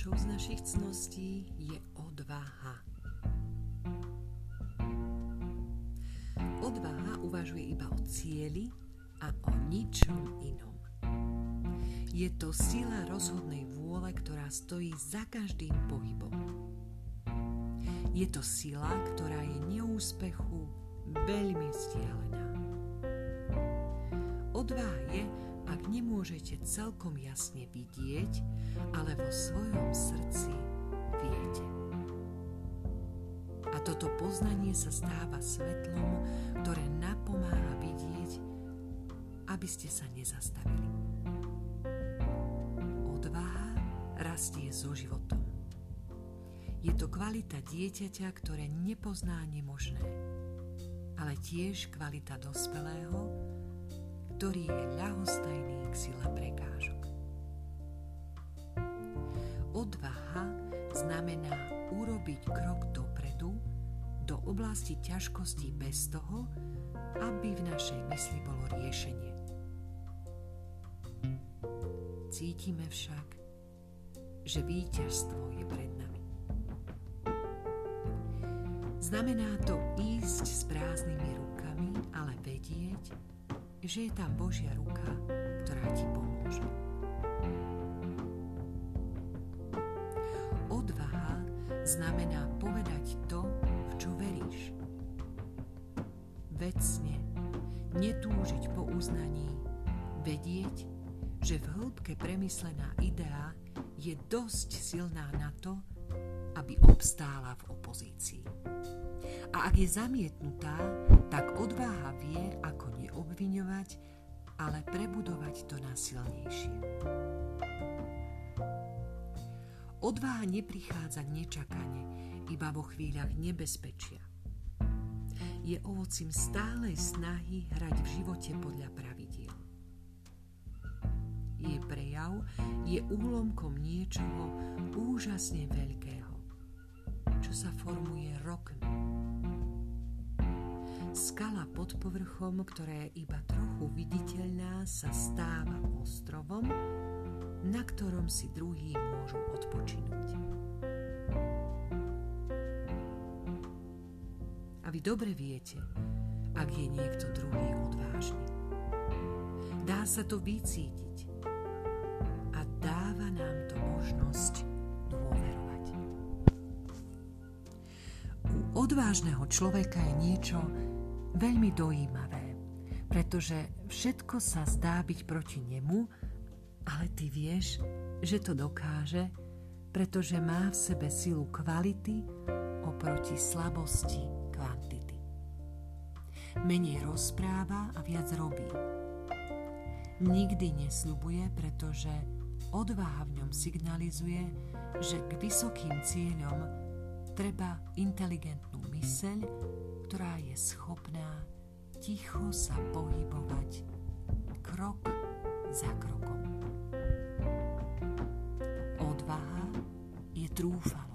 Ďalšou z našich cností je odvaha. Odvaha uvažuje iba o cieli a o ničom inom. Je to sila rozhodnej vôle, ktorá stojí za každým pohybom. Je to sila, ktorá je neúspechu veľmi vzdialená. Odvaha je, ak nemôžete celkom jasne vidieť, ale vo svojom srdci viete. A toto poznanie sa stáva svetlom, ktoré napomáha vidieť, aby ste sa nezastavili. Odvaha rastie so životom. Je to kvalita dieťaťa, ktoré nepozná nemožné, ale tiež kvalita dospelého, ktorý je ľahostajný k sile prekážok. Odvaha znamená urobiť krok dopredu do oblasti ťažkostí bez toho, aby v našej mysli bolo riešenie. Cítime však, že víťazstvo je pred nami. Znamená to ísť s prázdnymi rukami, ale vedieť, že je tam Božia ruka, ktorá ti pomôže. Odvaha znamená povedať to, v čo veríš. Vecne, netúžiť po uznaní, vedieť, že v hĺbke premyslená idea je dosť silná na to, aby obstála v opozícii. A ak je zamietnutá, tak odváha vie, ako neobviňovať, ale prebudovať to na silnejšie. Odváha neprichádza nečakane, iba vo chvíľach nebezpečia. Je ovocím stálej snahy hrať v živote podľa pravidiel. Jej prejav je úlomkom niečoho úžasne veľkého, čo sa formuje rokmi Skala pod povrchom, ktorá je iba trochu viditeľná, sa stáva ostrovom, na ktorom si druhý môžu odpočinúť. A vy dobre viete, ak je niekto druhý odvážny. Dá sa to vycítiť a dáva nám to možnosť dôverovať. U odvážneho človeka je niečo, veľmi dojímavé, pretože všetko sa zdá byť proti nemu, ale ty vieš, že to dokáže, pretože má v sebe silu kvality oproti slabosti kvantity. Menej rozpráva a viac robí. Nikdy nesľubuje, pretože odvaha v ňom signalizuje, že k vysokým cieľom treba inteligentnú myseľ ktorá je schopná ticho sa pohybovať krok za krokom. Odvaha je trúfalá.